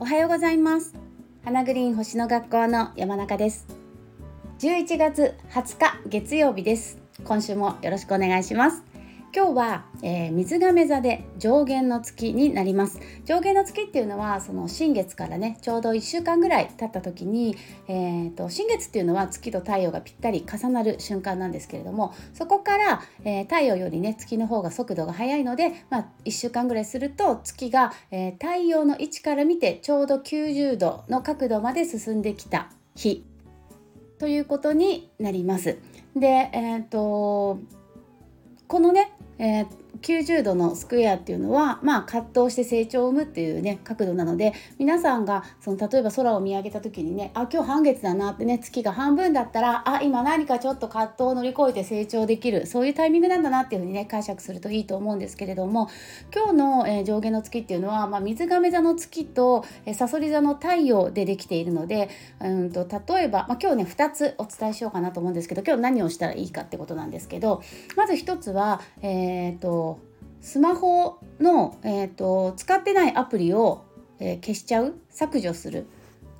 おはようございます。花グリーン星の学校の山中です。11月20日月曜日です。今週もよろしくお願いします。今日は、えー、水亀座で上限の月になります上限の月っていうのはその新月からねちょうど1週間ぐらい経った時に、えーと、新月っていうのは月と太陽がぴったり重なる瞬間なんですけれどもそこから、えー、太陽よりね月の方が速度が速いので、まあ、1週間ぐらいすると月が、えー、太陽の位置から見てちょうど90度の角度まで進んできた日ということになります。で、えーとこのね、えー、90度のスクエアっていうのは、まあ、葛藤して成長を生むっていうね角度なので皆さんがその例えば空を見上げた時にねあ今日半月だなってね月が半分だったらあ今何かちょっと葛藤を乗り越えて成長できるそういうタイミングなんだなっていうふうにね解釈するといいと思うんですけれども今日の、えー、上下の月っていうのは、まあ、水亀座の月とえさそり座の太陽でできているのでうんと例えば、まあ、今日ね2つお伝えしようかなと思うんですけど今日何をしたらいいかってことなんですけどまず1つはえっ、とスマホの、えーと、使ってないアプリを、えー、消しちゃう？削除する？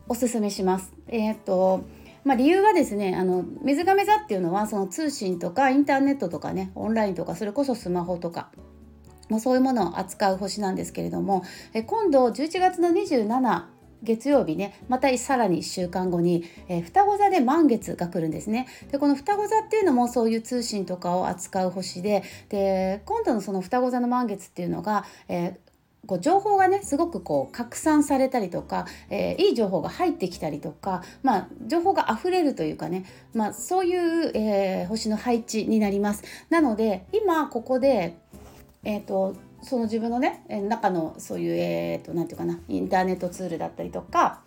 おすすめします。えーとまあ、理由はですねあの水亀座っていうのはその通信とかインターネットとかねオンラインとかそれこそスマホとかもうそういうものを扱う星なんですけれどもえ今度11月の27月曜日ねまたさらに1週間後に、えー、双子座で満月が来るんですねでこの双子座っていうのもそういう通信とかを扱う星でで今度のその双子座の満月っていうのが、えーこう情報がねすごくこう拡散されたりとか、えー、いい情報が入ってきたりとか、まあ、情報が溢れるというかね、まあ、そういう、えー、星の配置になります。なので今ここで、えーとその自分のね中のそういうえー、と何て言うかなインターネットツールだったりとか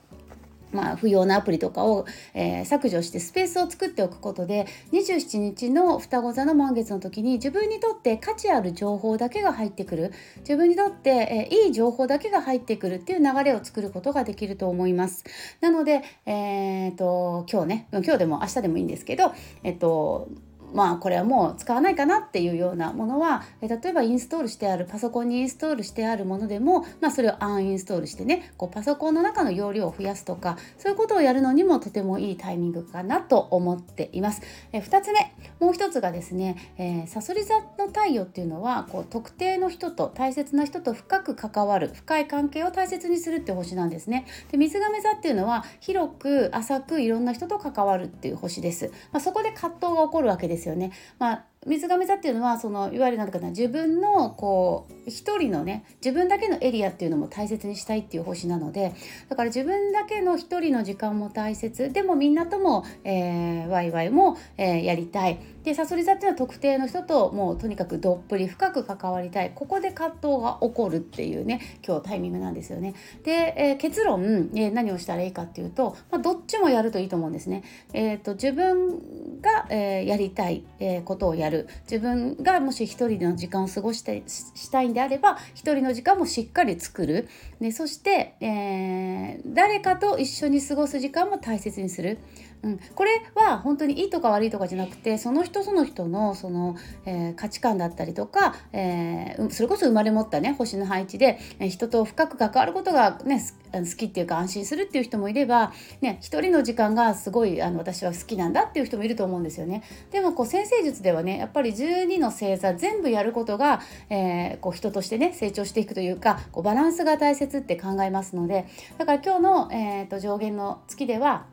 まあ、不要なアプリとかを、えー、削除してスペースを作っておくことで27日の双子座の満月の時に自分にとって価値ある情報だけが入ってくる自分にとって、えー、いい情報だけが入ってくるっていう流れを作ることができると思います。なので、えーと、今日ね今日でも明日でもいいんですけど、えっ、とまあこれはもう使わないかなっていうようなものは例えばインストールしてあるパソコンにインストールしてあるものでも、まあ、それをアンインストールしてねこうパソコンの中の容量を増やすとかそういうことをやるのにもとてもいいタイミングかなと思っています。え2つ目もう一つがですね、えー、サソリ座の太陽っていうのはこう特定の人と大切な人と深く関わる深い関係を大切にするって星なんですね。で水亀座っていうのは広く浅くいろんな人と関わるっていう星です。まあ、そこで葛藤が起こるわけですですよね。まあ水亀座っていうのはそのいわゆる何かな自分のこう一人のね自分だけのエリアっていうのも大切にしたいっていう星なのでだから自分だけの一人の時間も大切でもみんなとも、えー、ワイワイも、えー、やりたいでさそり座っていうのは特定の人ともうとにかくどっぷり深く関わりたいここで葛藤が起こるっていうね今日タイミングなんですよね。で、えー、結論、えー、何をしたらいいかっていうと、まあ、どっちもやるといいと思うんですね。えーと、自分が、えー、やりたい、えー、ことをやるる自分がもし一人の時間を過ごしたいしたいんであれば一人の時間もしっかり作るでそして、えー、誰かと一緒に過ごす時間も大切にする。うん、これは本当にいいとか悪いとかじゃなくてその人その人のその、えー、価値観だったりとか、えー、それこそ生まれ持ったね星の配置で、えー、人と深く関わることがね好きっていうか安心するっていう人もいればね一人の時間がすごいあの私は好きなんだっていう人もいると思うんですよね。でもこう先生術ではねやっぱり12の星座全部やることが、えー、こう人としてね成長していくというかこうバランスが大切って考えますのでだから今日の、えーと上限の月では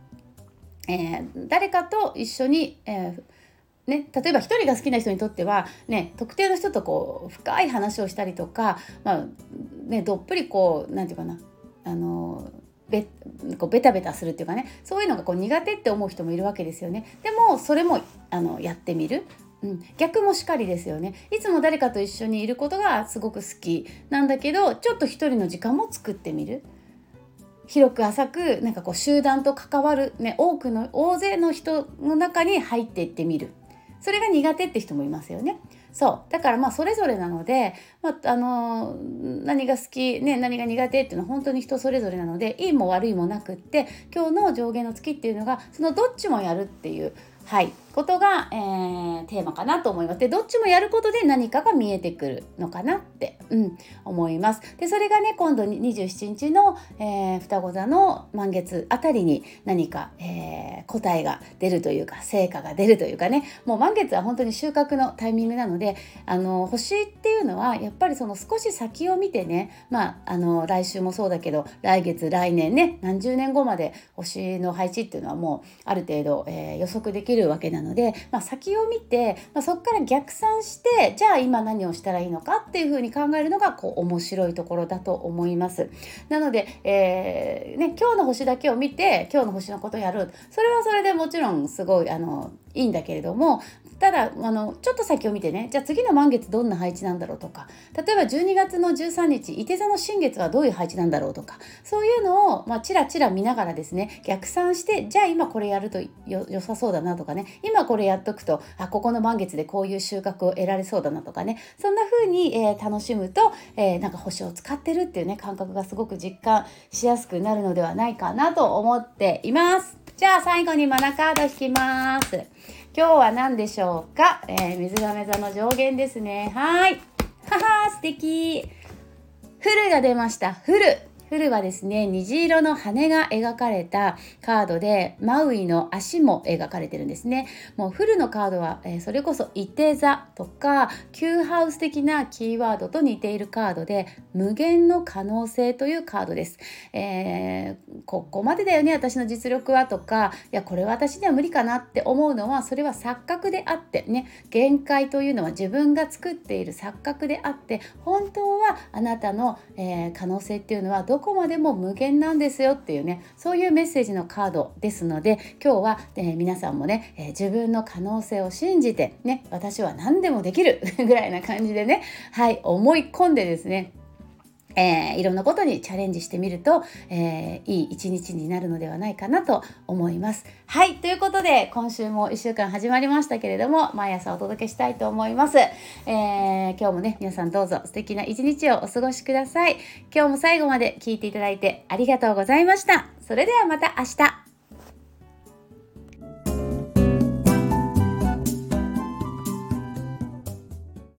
えー、誰かと一緒に、えーね、例えば1人が好きな人にとっては、ね、特定の人とこう深い話をしたりとか、まあね、どっぷりこう何て言うかなあのべこうベタベタするっていうかねそういうのがこう苦手って思う人もいるわけですよね。でもそれもあのやってみる。うん、逆もしかりですよねいつも誰かと一緒にいることがすごく好きなんだけどちょっと一人の時間も作ってみる。広く浅くなんかこう集団と関わる、ね、多くの大勢の人の中に入っていってみるそれが苦手って人もいますよね。そうだからまあそれぞれなので、まあ、あの何が好き、ね、何が苦手っていうのは本当に人それぞれなのでいいも悪いもなくって今日の上限の月っていうのがそのどっちもやるっていうはいことが、えー、テーマかなと思います。でどっちもやることで何かが見えてくるのかなって、うん、思います。でそれがね今度27日の、えー、双子座の満月あたりに何か、えー、答えが出るというか成果が出るというかねもう満月は本当に収穫のタイミングなのであの星っていうのはやっぱりその少し先を見てねまああの来週もそうだけど来月来年ね何十年後まで星の配置っていうのはもうある程度、えー、予測できるわけなので、まあ、先を見て、まあ、そこから逆算してじゃあ今何をしたらいいのかっていうふうに考えるのがこう面白いところだと思います。なので、えーね、今日の星だけを見て今日の星のことをやる。それはそれでもちろんすごいあのいいんだけれどもただあのちょっと先を見てね。じゃあ次の満月どんな配置なんだろうとか。例えば12月の13日伊手座の新月はどういう配置なんだろうとか。そういうのを、まあ、チラチラ見ながらですね逆算してじゃあ今これやると良さそうだなとかね今これやっとくとあここの満月でこういう収穫を得られそうだなとかねそんな風に、えー、楽しむと、えー、なんか星を使ってるっていうね感覚がすごく実感しやすくなるのではないかなと思っています。じゃあ最後にマナカード引きます。今日は何でしょうか、えー、水亀座の上限ですね。はい。はは素敵。フルが出ました。フル。フルはですね虹色の羽が描かれたカードでマウイの足も描かれてるんですね。もうフルのカードは、えー、それこそいて座とか Q ハウス的なキーワードと似ているカードで無限の可能性というカードです、えー、ここまでだよね私の実力はとかいやこれは私には無理かなって思うのはそれは錯覚であってね限界というのは自分が作っている錯覚であって本当はあなたの、えー、可能性っていうのはどどこまでも無限なんですよっていうねそういうメッセージのカードですので今日は、えー、皆さんもね、えー、自分の可能性を信じてね私は何でもできる ぐらいな感じでねはい思い込んでですねえー、いろんなことにチャレンジしてみると、えー、いい一日になるのではないかなと思います。はい、ということで今週も1週間始まりましたけれども毎朝お届けしたいと思います。えー、今日もね皆さんどうぞ素敵な一日をお過ごしください。今日も最後まで聞いていただいてありがとうございました。それではまた明日。